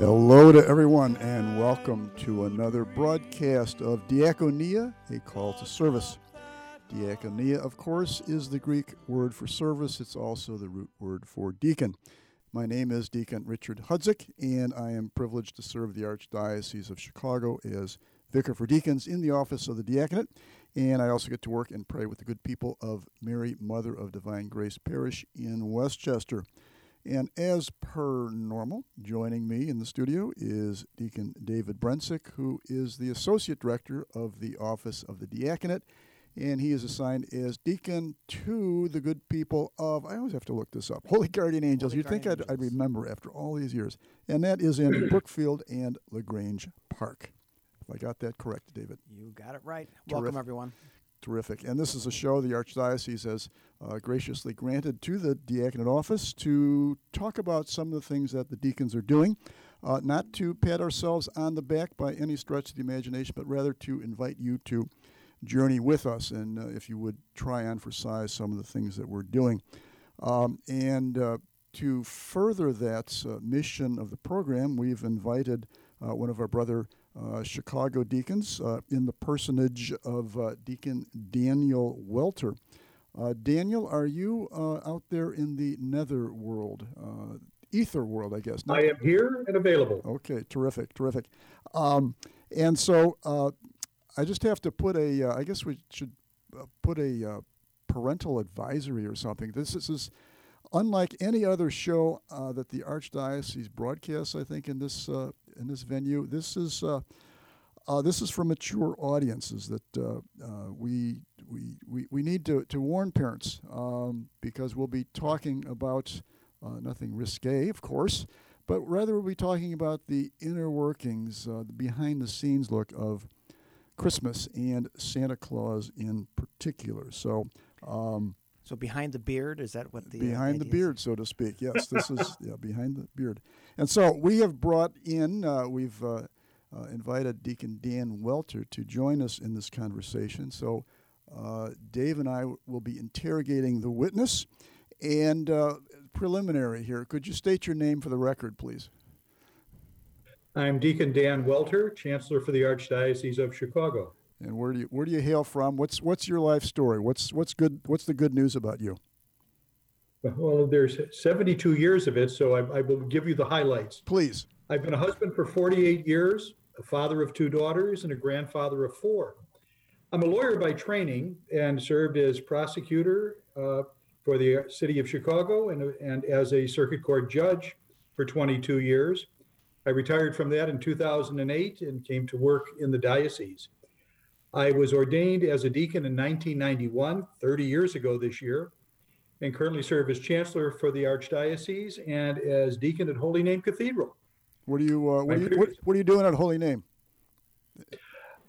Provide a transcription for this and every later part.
Hello to everyone, and welcome to another broadcast of Diakonia, a call to service. Diakonia, of course, is the Greek word for service. It's also the root word for deacon. My name is Deacon Richard Hudzik, and I am privileged to serve the Archdiocese of Chicago as Vicar for Deacons in the office of the diaconate. And I also get to work and pray with the good people of Mary, Mother of Divine Grace Parish in Westchester. And as per normal, joining me in the studio is Deacon David Brensick, who is the Associate Director of the Office of the Diaconate. And he is assigned as deacon to the good people of, I always have to look this up, Holy Guardian Angels. Holy You'd think I'd, I'd remember after all these years. And that is in Brookfield and LaGrange Park. If I got that correct, David. You got it right. Terrific. Welcome, everyone. Terrific. And this is a show the Archdiocese has uh, graciously granted to the diaconate office to talk about some of the things that the deacons are doing. Uh, not to pat ourselves on the back by any stretch of the imagination, but rather to invite you to journey with us. And uh, if you would try on for size some of the things that we're doing. Um, and uh, to further that uh, mission of the program, we've invited uh, one of our brother Chicago deacons uh, in the personage of uh, Deacon Daniel Welter. Uh, Daniel, are you uh, out there in the nether world, uh, ether world, I guess? I am here and available. Okay, terrific, terrific. Um, and so uh, I just have to put a, uh, I guess we should uh, put a uh, parental advisory or something. This, this is unlike any other show uh, that the Archdiocese broadcasts, I think, in this, uh, in this venue. This is, uh, uh, this is for mature audiences that uh, uh, we, we, we, we need to, to warn parents um, because we'll be talking about uh, nothing risque, of course, but rather we'll be talking about the inner workings, the behind the scenes look of Christmas and Santa Claus in particular. So, um, So behind the beard, is that what the uh, behind the idea is? beard, so to speak. Yes, this is yeah, behind the beard. And so we have brought in, uh, we've uh, uh, invited Deacon Dan Welter to join us in this conversation. So uh, Dave and I will be interrogating the witness. And uh, preliminary here, could you state your name for the record, please? I'm Deacon Dan Welter, Chancellor for the Archdiocese of Chicago. And where do you where do you hail from? What's what's your life story? What's what's good? What's the good news about you? Well, there's 72 years of it, so I, I will give you the highlights. Please. I've been a husband for 48 years, a father of two daughters, and a grandfather of four. I'm a lawyer by training and served as prosecutor uh, for the city of Chicago and, and as a circuit court judge for 22 years. I retired from that in 2008 and came to work in the diocese. I was ordained as a deacon in 1991, 30 years ago this year, and currently serve as chancellor for the archdiocese and as deacon at Holy Name Cathedral. What are you uh, what, are you, what, what are you doing at Holy Name?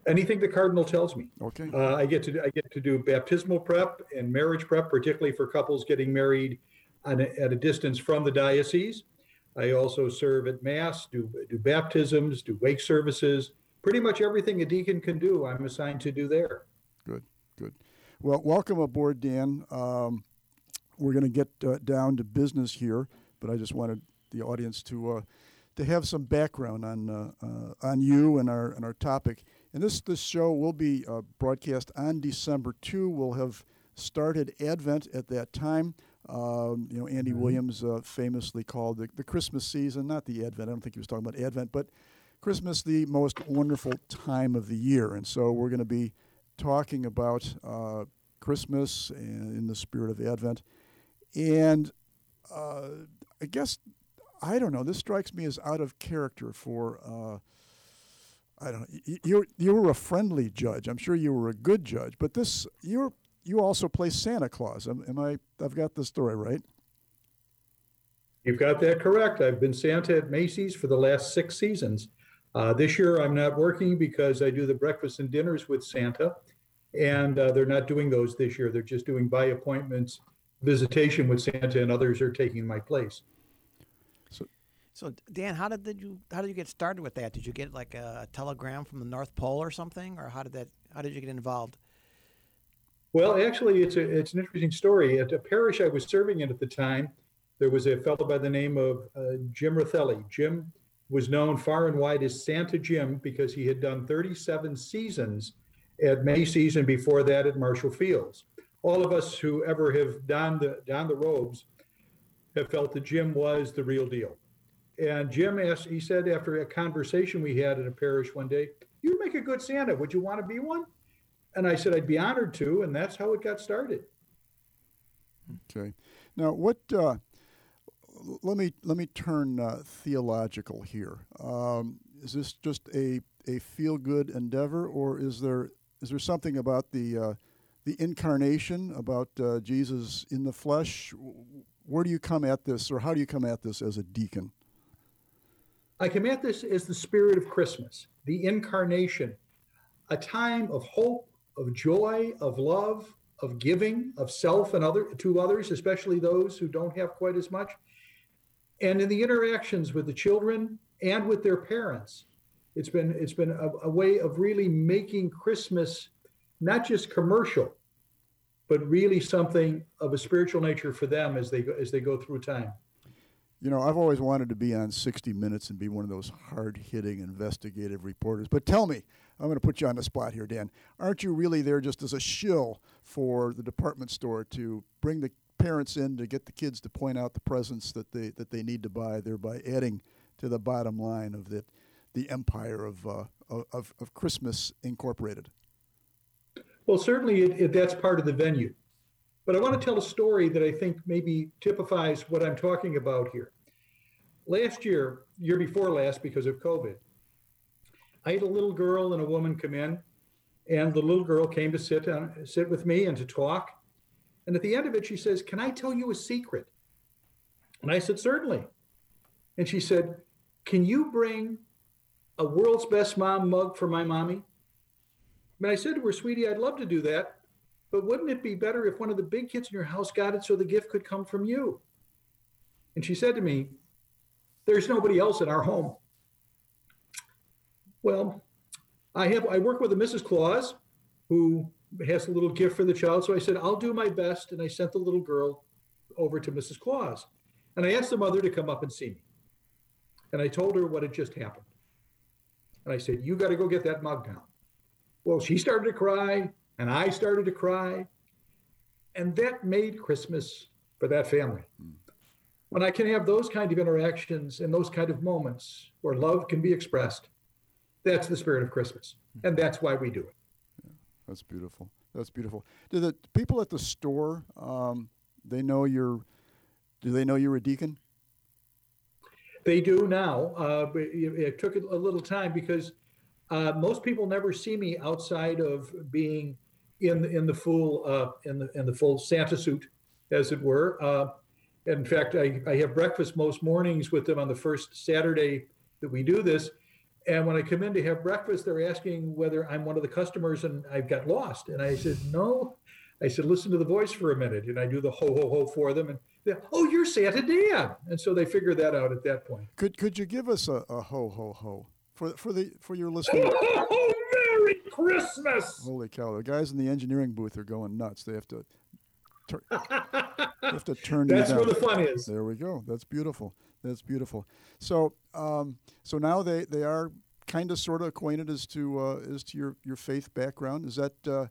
Anything the cardinal tells me. Okay. Uh, I get to do, I get to do baptismal prep and marriage prep, particularly for couples getting married on a, at a distance from the diocese. I also serve at mass, do do baptisms, do wake services, pretty much everything a deacon can do. I'm assigned to do there. Good, good. Well, welcome aboard, Dan. Um, we're going to get uh, down to business here, but I just wanted the audience to uh, to have some background on uh, uh, on you and our and our topic. And this this show will be uh, broadcast on December two. We'll have started Advent at that time. Um, you know, Andy Mhm. Williams uh, famously called the, the Christmas season, not the Advent, I don't think he was talking about Advent, but Christmas the most wonderful time of the year. And so we're going to be talking about uh, Christmas in the spirit of Advent. And uh, I guess, I don't know, this strikes me as out of character for. Uh, I don't know. You, you you were a friendly judge. I'm sure you were a good judge, but this you're you also play Santa Claus. Am, am I? I've got the story right. You've got that correct. I've been Santa at Macy's for the last six seasons. Uh, this year, I'm not working because I do the breakfast and dinners with Santa, and uh, they're not doing those this year. They're just doing by appointments visitation with Santa, and others are taking my place. So so Dan, how did, did you how did you get started with that? Did you get like a telegram from the North Pole or something, or how did that how did you get involved? Well, actually, it's a it's an interesting story. At a parish I was serving in at the time, there was a fellow by the name of uh, Jim Rothelli. Jim was known far and wide as Santa Jim because he had done 37 seasons at Macy's and before that at Marshall Fields. All of us who ever have donned the donned the robes have felt that Jim was the real deal. And Jim asked, he said after a conversation we had in a parish one day, "You make a good Santa. Would you want to be one?" And I said, I'd be honored to. And that's how it got started. Okay. Now, what? Uh, let me let me turn uh, theological here. Um, is this just a a feel good endeavor, or is there is there something about the uh, the incarnation, about uh, Jesus in the flesh? Where do you come at this, or how do you come at this as a deacon? I come at this as the spirit of Christmas, the incarnation, a time of hope, of joy, of love, of giving, of self and other to others, especially those who don't have quite as much. And in the interactions with the children and with their parents, it's been it's been a, a way of really making Christmas not just commercial, but really something of a spiritual nature for them as they go as they go through time. You know, I've always wanted to be on 60 Minutes and be one of those hard hitting investigative reporters. But tell me, I'm going to put you on the spot here, Dan. Aren't you really there just as a shill for the department store to bring the parents in to get the kids to point out the presents that they, that they need to buy, thereby adding to the bottom line of the, the empire of, uh, of, of Christmas Incorporated? Well, certainly it, it, that's part of the venue. But I want to tell a story that I think maybe typifies what I'm talking about here. Last year, year before last, because of COVID, I had a little girl and a woman come in, and the little girl came to sit on, sit with me and to talk. And at the end of it, she says, "Can I tell you a secret?" And I said, "Certainly." And she said, "Can you bring a world's best mom mug for my mommy?" And I said to her, "Sweetie, I'd love to do that." But wouldn't it be better if one of the big kids in your house got it so the gift could come from you? And she said to me, There's nobody else in our home. Well, I have I work with a Mrs. Claus who has a little gift for the child. So I said, I'll do my best. And I sent the little girl over to Mrs. Claus. And I asked the mother to come up and see me. And I told her what had just happened. And I said, You got to go get that mug now. Well, she started to cry and I started to cry. And that made Christmas for that family. Mm. When I can have those kind of interactions and those kind of moments where love can be expressed, that's the spirit of Christmas. And that's why we do it. That's beautiful. That's beautiful. Do the people at the store, um, they know you're, do they know you're a deacon? They do now. Uh, but it took a little time because uh, most people never see me outside of being in the, in the full uh, in the in the full Santa suit, as it were. Uh, in fact, I, I have breakfast most mornings with them on the first Saturday that we do this. And when I come in to have breakfast, they're asking whether I'm one of the customers, and I've got lost. And I said, no. I said, listen to the voice for a minute, and I do the ho ho ho for them, and they, oh, you're Santa Dan, and so they figure that out at that point. Could could you give us a, a ho ho ho for for the for your listeners? Oh, Merry Christmas! Holy cow! The guys in the engineering booth are going nuts. They have to. Tur- they have to turn That's where the fun is. There we go. That's beautiful. That's beautiful. So, um, so now they, they are kind of sort of acquainted as to uh, as to your, your faith background. Is that uh,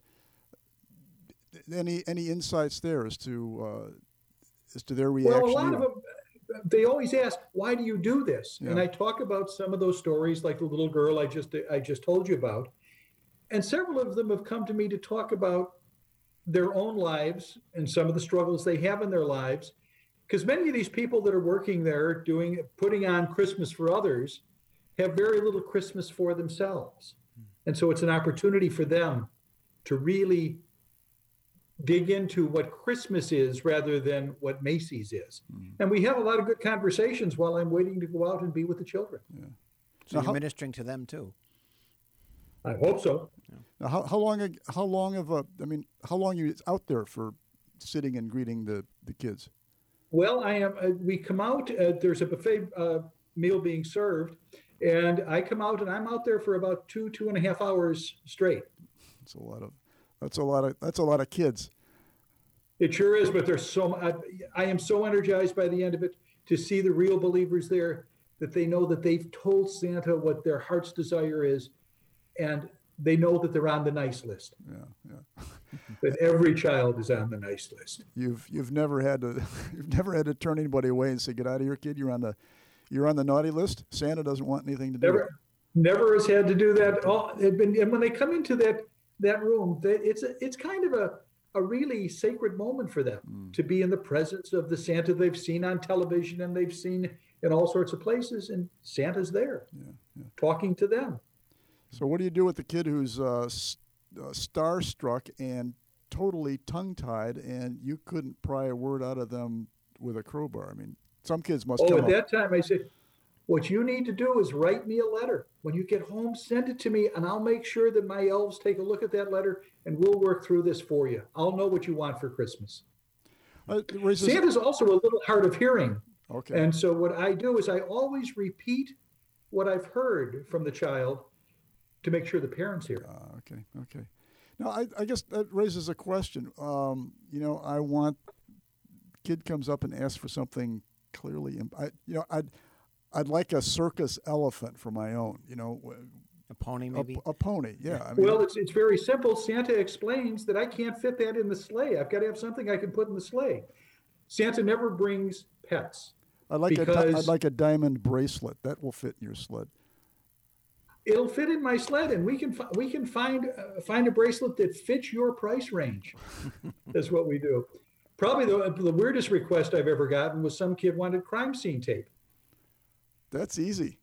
any any insights there as to uh, as to their reaction? Well, a lot of them, they always ask, "Why do you do this?" Yeah. And I talk about some of those stories, like the little girl I just I just told you about, and several of them have come to me to talk about their own lives and some of the struggles they have in their lives, because many of these people that are working there, doing putting on Christmas for others, have very little Christmas for themselves, and so it's an opportunity for them to really dig into what Christmas is rather than what Macy's is. Mm-hmm. And we have a lot of good conversations while I'm waiting to go out and be with the children. So Now, you're how- ministering to them too. I hope so. Now, how, how long? How long of a? I mean, how long are you out there for sitting and greeting the the kids? Well, I am. Uh, we come out. Uh, there's a buffet uh, meal being served, and I come out and I'm out there for about two two and a half hours straight. That's a lot of. That's a lot of. That's a lot of kids. It sure is, but there's so. I, I am so energized by the end of it to see the real believers there that they know that they've told Santa what their heart's desire is, and they know that they're on the nice list. Yeah, yeah. That every child is on the nice list. You've you've never had to you've never had to turn anybody away and say, "Get out of here, kid. You're on the you're on the naughty list." Santa doesn't want anything to do. Never, never has had to do that. All been, and when they come into that that room, they, it's a, it's kind of a a really sacred moment for them hmm. to be in the presence of the Santa they've seen on television and they've seen in all sorts of places, and Santa's there, talking to them. So, what do you do with the kid who's uh, s- uh, starstruck and totally tongue-tied, and you couldn't pry a word out of them with a crowbar? I mean, some kids must Oh, at up. that time, I said, What you need to do is write me a letter. When you get home, send it to me, and I'll make sure that my elves take a look at that letter and we'll work through this for you. I'll know what you want for Christmas. Uh, raises- Santa's also a little hard of hearing. okay. And so, what I do is I always repeat what I've heard from the child to make sure the parents hear. it. Uh, okay, okay. Now, I, I guess that raises a question. Um, you know, I want kid comes up and asks for something clearly. imp- I, you know, I'd I'd like a circus elephant for my own. You know, w- A pony, a, maybe. a pony. Yeah. I mean, Well, it's, it's very simple. Santa explains that I can't fit that in the sleigh. I've got to have something I can put in the sleigh. Santa never brings pets. I'd like a di- I'd like a diamond bracelet that will fit in your sled. It'll fit in my sled, and we can we can find uh, find a bracelet that fits your price range. that's what we do. Probably the, the weirdest request I've ever gotten was some kid wanted crime scene tape. That's easy.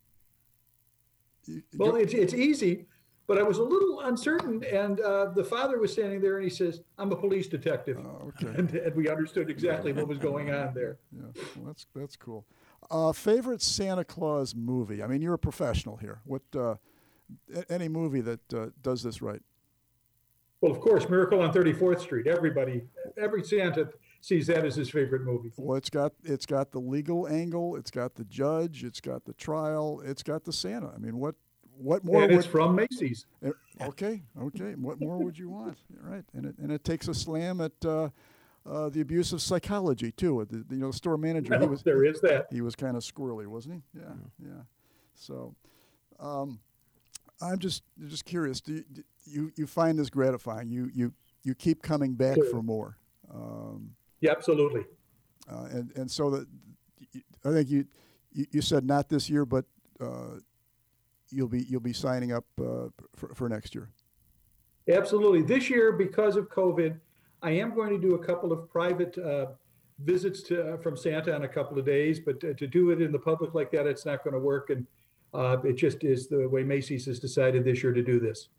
You- Well, it's, it's easy, but I was a little uncertain. And uh, the father was standing there and he says, I'm a police detective. Oh, okay. And, and we understood exactly what was going on there. yeah, well, that's that's cool. Uh, favorite Santa Claus movie? I mean, you're a professional here. What uh, a- any movie that uh, does this right? Well, of course, Miracle on 34th Street. Everybody, every Santa sees that as his favorite movie. Well, it's got it's got the legal angle, it's got the judge, it's got the trial, it's got the Santa. I mean, what what more and would it's from Macy's. Uh, Okay, okay. What more would you want? Right, and it and it takes a slam at uh, the abuse of psychology too. The, the, you know, the store manager. He was there is that. he was kind of squirrely, wasn't he? Yeah, yeah. So, um, I'm just just curious. Do you, do you you find this gratifying? You you you keep coming back Sure. for more, um, Yeah, absolutely. uh, and and so that I think you you, you said not this year, but uh, you'll be you'll be signing up uh, for, for next year. Absolutely. This year, because of COVID, I am going to do a couple of private uh, visits to, uh, from Santa in a couple of days, but to, to do it in the public like that, it's not going to work. And uh, it just is the way Macy's has decided this year to do this.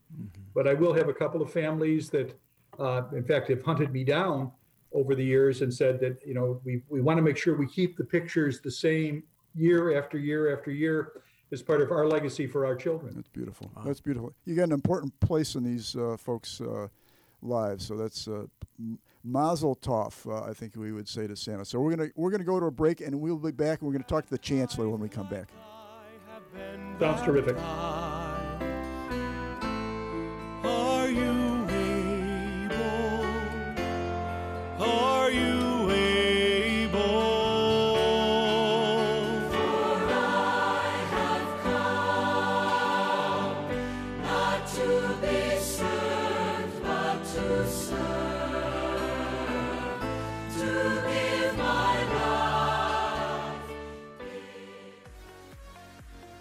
But I will have a couple of families that, uh, in fact, have hunted me down over the years and said that, you know, we, we want to make sure we keep the pictures the same year after year after year as part of our legacy for our children. That's beautiful. That's beautiful. You got an important place in these uh, folks' uh, lives, so that's uh, Mazel Tov. Uh, I think we would say to Santa. So we're gonna we're gonna go to a break, and we'll be back. and We're gonna talk to the chancellor when we come back. Sounds terrific.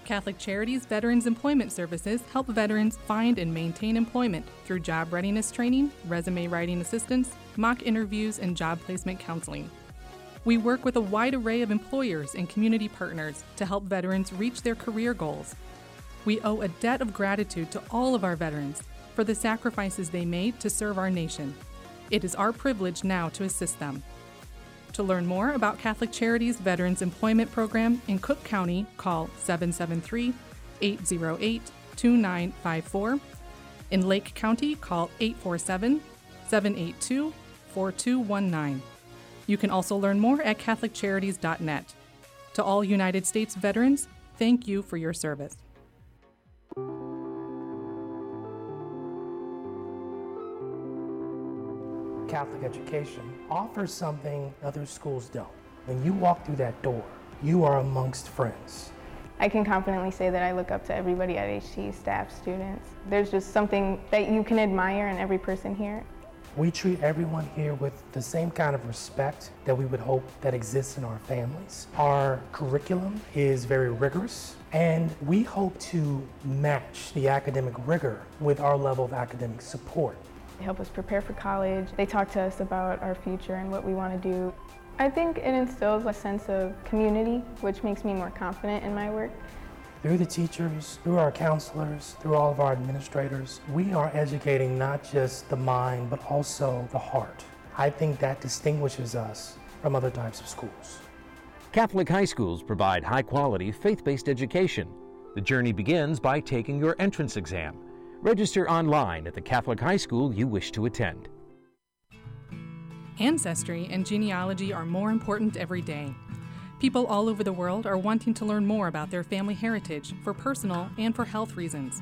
Catholic Charities Veterans Employment Services help veterans find and maintain employment through job readiness training, resume writing assistance, mock interviews, and job placement counseling. We work with a wide array of employers and community partners to help veterans reach their career goals. We owe a debt of gratitude to all of our veterans for the sacrifices they made to serve our nation. It is our privilege now to assist them. To learn more about Catholic Charities Veterans Employment Program in Cook County, call 773 808 2954. In Lake County, call 847 782 4219. You can also learn more at CatholicCharities.net. To all United States veterans, thank you for your service. Catholic education offers something other schools don't. When you walk through that door, you are amongst friends. I can confidently say that I look up to everybody at HT, staff, students. There's just something that you can admire in every person here. We treat everyone here with the same kind of respect that we would hope that exists in our families. Our curriculum is very rigorous, and we hope to match the academic rigor with our level of academic support. They help us prepare for college. They talk to us about our future and what we want to do. I think it instills a sense of community, which makes me more confident in my work. Through the teachers, through our counselors, through all of our administrators, we are educating not just the mind, but also the heart. I think that distinguishes us from other types of schools. Catholic high schools provide high quality, faith based education. The journey begins by taking your entrance exam. Register online at the Catholic high school you wish to attend. Ancestry and genealogy are more important every day. People all over the world are wanting to learn more about their family heritage for personal and for health reasons.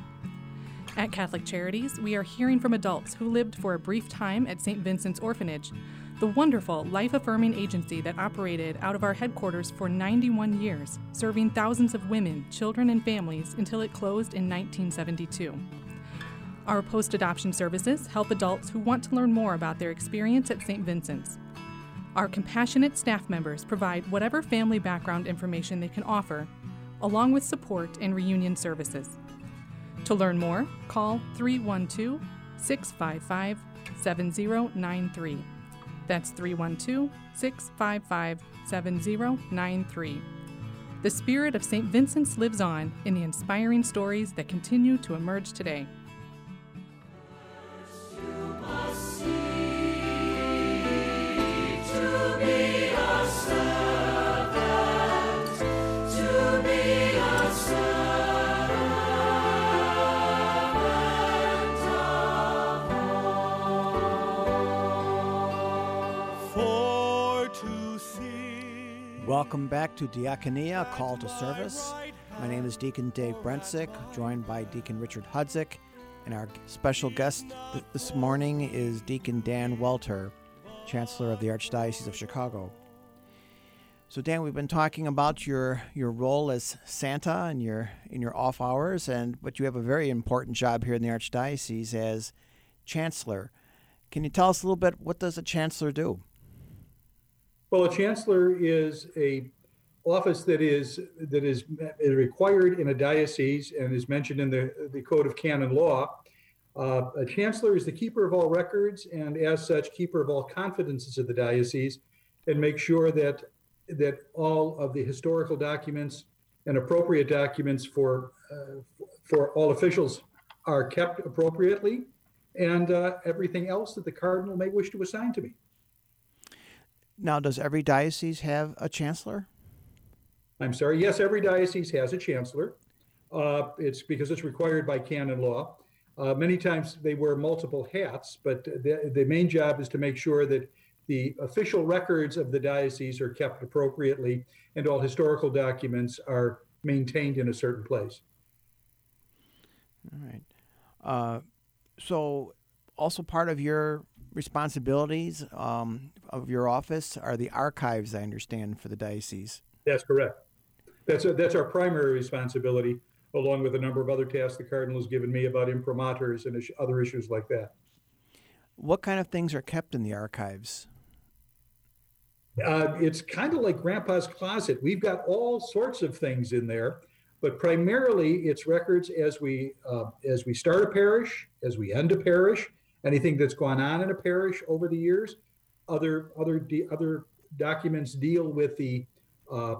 At Catholic Charities, we are hearing from adults who lived for a brief time at St. Vincent's Orphanage, the wonderful life affirming agency that operated out of our headquarters for 91 years, serving thousands of women, children, and families until it closed in 1972. Our post adoption services help adults who want to learn more about their experience at St. Vincent's. Our compassionate staff members provide whatever family background information they can offer, along with support and reunion services. To learn more, call 312 655 7093. That's 312 655 7093. The spirit of St. Vincent's lives on in the inspiring stories that continue to emerge today. Welcome back to Diakonia Call to Service. My name is Deacon Dave Brentzick, joined by Deacon Richard Hudzik, and our special guest this morning is Deacon Dan Welter, Chancellor of the Archdiocese of Chicago. So, Dan, we've been talking about your, your role as Santa and your in your off hours, and but you have a very important job here in the Archdiocese as Chancellor. Can you tell us a little bit what does a Chancellor do? Well, a chancellor is a office that is that is, required in a diocese and is mentioned in the, the Code of Canon Law. Uh, a chancellor is the keeper of all records and, as such, keeper of all confidences of the diocese, and make sure that that all of the historical documents and appropriate documents for uh, for all officials are kept appropriately, and uh, everything else that the cardinal may wish to assign to me. Now, does every diocese have a chancellor? I'm sorry. Yes, every diocese has a chancellor. Uh, it's because it's required by canon law. Uh, many times they wear multiple hats, but the, the main job is to make sure that the official records of the diocese are kept appropriately and all historical documents are maintained in a certain place. All right. Uh, so, also part of your responsibilities um, of your office are the archives, I understand, for the diocese. That's correct. That's a, that's our primary responsibility, along with a number of other tasks the cardinal has given me about imprimaturs and other issues like that. What kind of things are kept in the archives? Uh, it's kind of like Grandpa's closet. We've got all sorts of things in there, but primarily it's records as we uh, as we start a parish, as we end a parish, anything that's gone on in a parish over the years. Other other other documents deal with the uh,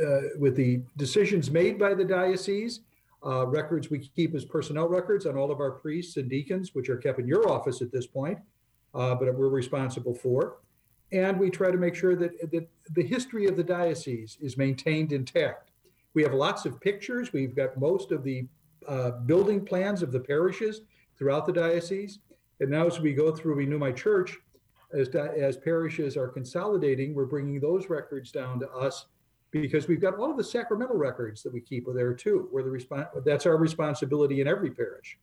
uh, with the decisions made by the diocese. Uh, records we keep as personnel records on all of our priests and deacons, which are kept in your office at this point, uh, but we're responsible for. And we try to make sure that, that the history of the diocese is maintained intact. We have lots of pictures. We've got most of the uh, building plans of the parishes throughout the diocese. And now, as we go through Renew My Church, as, as parishes are consolidating, we're bringing those records down to us because we've got all of the sacramental records that we keep there too. Where the response that's our responsibility in every parish.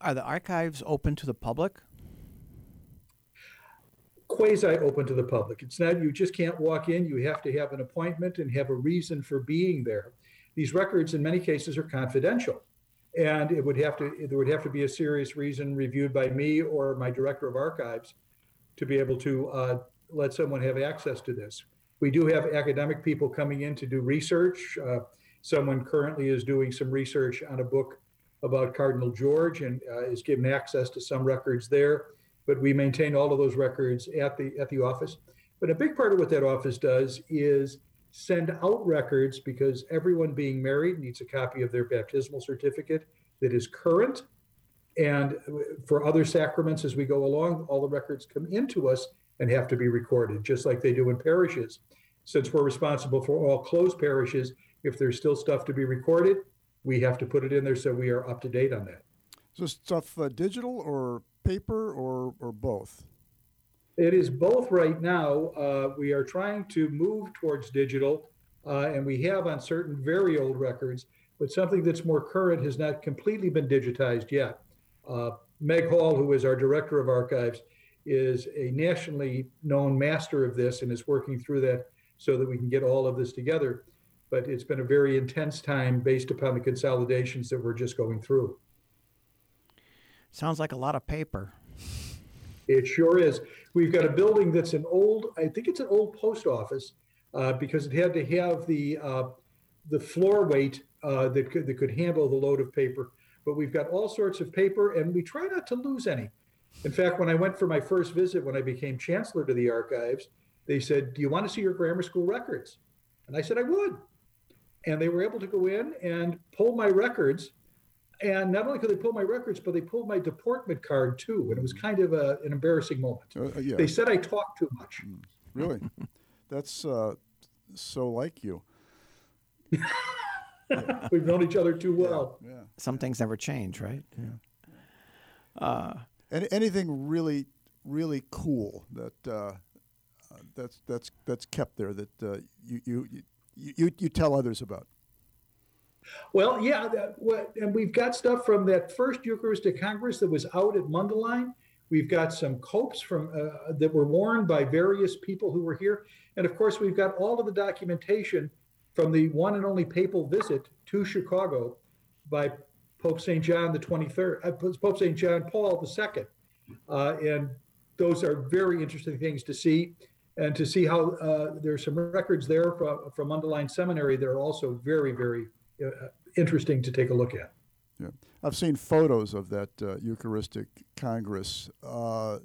Are the archives open to the public? Quasi open to the public. It's not you just can't walk in. You have to have an appointment and have a reason for being there. These records, in many cases, are confidential, and it would have to there would have to be a serious reason reviewed by me or my director of archives to be able to uh, let someone have access to this. We do have academic people coming in to do research. Uh, someone currently is doing some research on a book about Cardinal George and uh, is given access to some records there. But we maintain all of those records at the at the office. But a big part of what that office does is send out records because everyone being married needs a copy of their baptismal certificate that is current. And for other sacraments, as we go along, all the records come into us and have to be recorded, just like they do in parishes. Since we're responsible for all closed parishes, if there's still stuff to be recorded, we have to put it in there so we are up to date on that. Is this stuff uh, digital or paper or, or both? It is both right now. Uh, we are trying to move towards digital, uh, and we have on certain very old records, but something that's more current has not completely been digitized yet. Uh, Meg Hall, who is our director of archives, is a nationally known master of this and is working through that so that we can get all of this together. But it's been a very intense time based upon the consolidations that we're just going through. Sounds like a lot of paper. It sure is. We've got a building that's an old, I think it's an old post office uh, because it had to have the uh, the floor weight uh, that could that could handle the load of paper. But we've got all sorts of paper, and we try not to lose any. In fact, when I went for my first visit, when I became chancellor to the archives, they said, Do you want to see your grammar school records? And I said, I would. And they were able to go in and pull my records. And not only could they pull my records, but they pulled my deportment card too. And it was kind of a, an embarrassing moment. Uh, yeah. They said I talked too much. Really? That's uh, so like you. We've known each other too well. Yeah. Some things never change, right? Yeah. Uh, Any, anything really, really cool that uh, uh, that's that's that's kept there that uh, you, you you you you tell others about. Well, yeah, that, what, and we've got stuff from that first Eucharistic Congress that was out at Mundelein. We've got some copes from uh, that were worn by various people who were here, and of course, we've got all of the documentation from the one and only papal visit to Chicago by Pope St. John the 23rd, uh, Pope St. John Paul II. Uh, and those are very interesting things to see. And to see how uh, there's some records there from, from Mundelein Seminary that are also very, very uh, interesting to take a look at. Yeah, I've seen photos of that uh, Eucharistic Congress. Uh,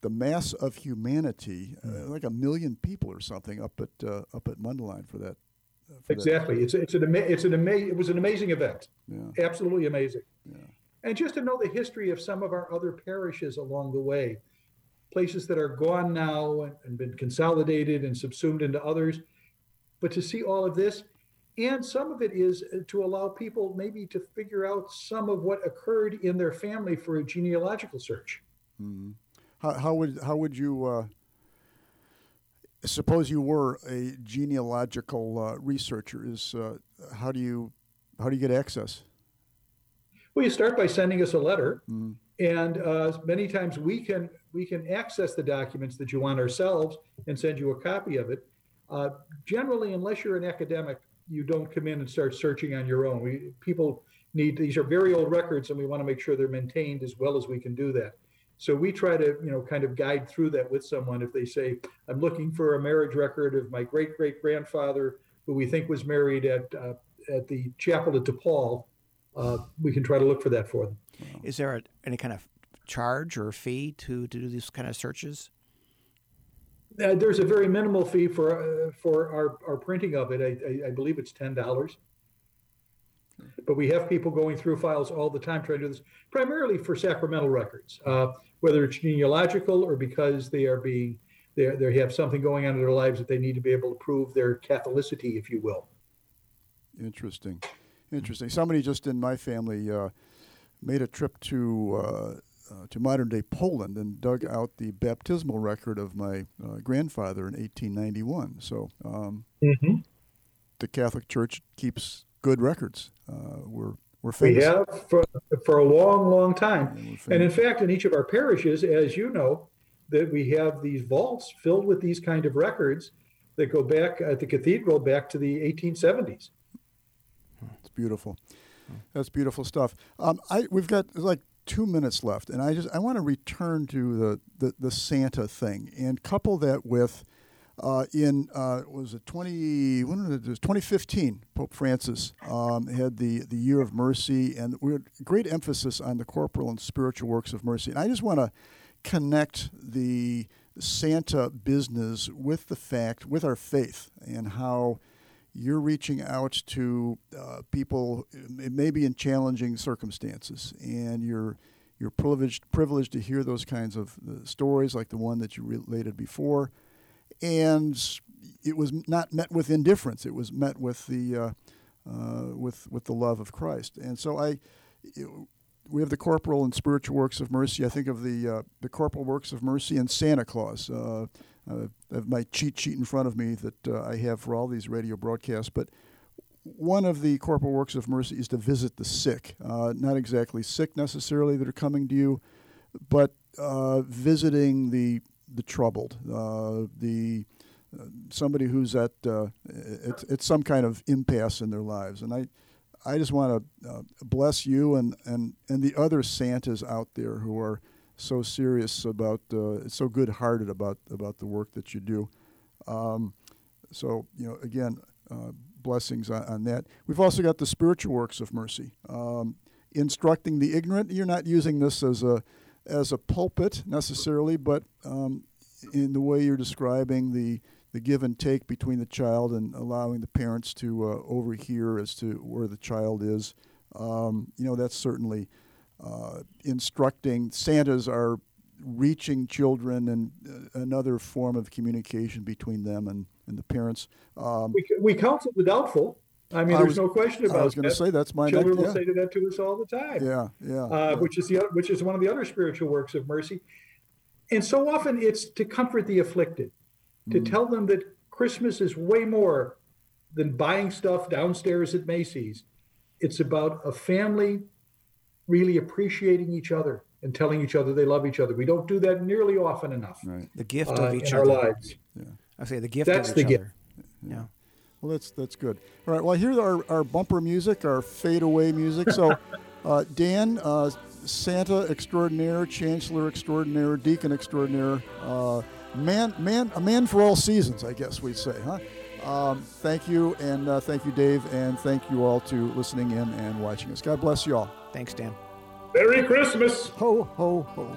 the mass of humanity, uh, like a million people or something, up at uh, up at Mundelein for that. Exactly. It's it's an ama- it's an ama- it was an amazing event. Yeah. Absolutely amazing. Yeah. And just to know the history of some of our other parishes along the way, places that are gone now and, and been consolidated and subsumed into others, but to see all of this, and some of it is uh, to allow people maybe to figure out some of what occurred in their family for a genealogical search. Mhm. How, how would how would you uh, suppose you were a genealogical uh, researcher? Is uh, how do you how do you get access? Well, you start by sending us a letter, Mm. and uh, many times we can we can access the documents that you want ourselves and send you a copy of it. Uh, generally, unless you're an academic, you don't come in and start searching on your own. We people need these are very old records, and we want to make sure they're maintained as well as we can do that. So we try to you know kind of guide through that with someone if they say I'm looking for a marriage record of my great great grandfather who we think was married at uh, at the chapel at DePaul, uh, we can try to look for that for them. Is there a, any kind of charge or fee to, to do these kind of searches? Uh, there's a very minimal fee for uh, for our, our printing of it. I, I, I believe it's ten dollars. But we have people going through files all the time trying to do this, primarily for sacramental records, uh, whether it's genealogical or because they are being they they have something going on in their lives that they need to be able to prove their Catholicity, if you will. Interesting, interesting. Somebody just in my family uh, made a trip to uh, uh, to modern day Poland and dug out the baptismal record of my uh, grandfather in 1891. So um, mm-hmm. the Catholic Church keeps good records. Uh, we're we're We have for, for a long, long time. And in fact, in each of our parishes, as you know, that we have these vaults filled with these kind of records that go back at the cathedral back to the 1870s. It's beautiful. That's beautiful stuff. Um, I we've got like two minutes left, and I just I want to return to the, the, the Santa thing and couple that with uh, in uh, was it twenty when was it? It was twenty fifteen. Pope Francis um, had the the year of mercy, and we had great emphasis on the corporal and spiritual works of mercy. And I just want to connect the Santa business with the fact with our faith and how you're reaching out to uh, people maybe in challenging circumstances and you're you're privileged privileged to hear those kinds of uh, stories like the one that you related before and it was not met with indifference it was met with the uh, uh, with with the love of Christ and so I it, we have the corporal and spiritual works of mercy. I think of the uh, the corporal works of mercy and Santa Claus. Uh, uh, I have my cheat sheet in front of me that uh, I have for all these radio broadcasts. But one of the corporal works of mercy is to visit the sick. Uh, not exactly sick necessarily that are coming to you, but uh, visiting the the troubled, the somebody who's at it's, it's some kind of impasse in their lives, and I. I just want to uh, bless you and, and, and the other Santas out there who are so serious about, uh, so good hearted about, about the work that you do. Um, so, you know, again, uh, blessings on, on, that. We've also got the spiritual works of mercy. Um, instructing the ignorant, you're not using this as a, as a pulpit necessarily, but um, in the way you're describing the, the give and take between the child and allowing the parents to uh, overhear as to where the child is. Um, you know, that's certainly uh, instructing. Santas are reaching children and uh, another form of communication between them and, and the parents. Um, we, we counsel the doubtful. I mean, I there's was- no question about it. I was going to say that's my Children next, will say to that to us all the time. yeah, yeah, yeah, uh, which is the other, which is one of the other spiritual works of mercy. And so often it's to comfort the afflicted, to tell them that Christmas is way more than buying stuff downstairs at Macy's. It's about a family really appreciating each other and telling each other they love each other. We don't do that nearly often enough right. The gift uh, of each in our other. lives. I say the gift of each other. That's the each gift. other. Yeah. Well, that's that's good. All right. Well, here's our, our bumper music, our fade away music. So, uh, Dan, uh, Santa extraordinaire, Chancellor extraordinaire, Deacon extraordinaire, uh, man, man, a man for all seasons, I guess we'd say, huh? Um, thank you, and uh, thank you, Dave, and thank you all to listening in and watching us. God bless you all. Thanks, Dan. Merry Christmas! Ho, ho, ho.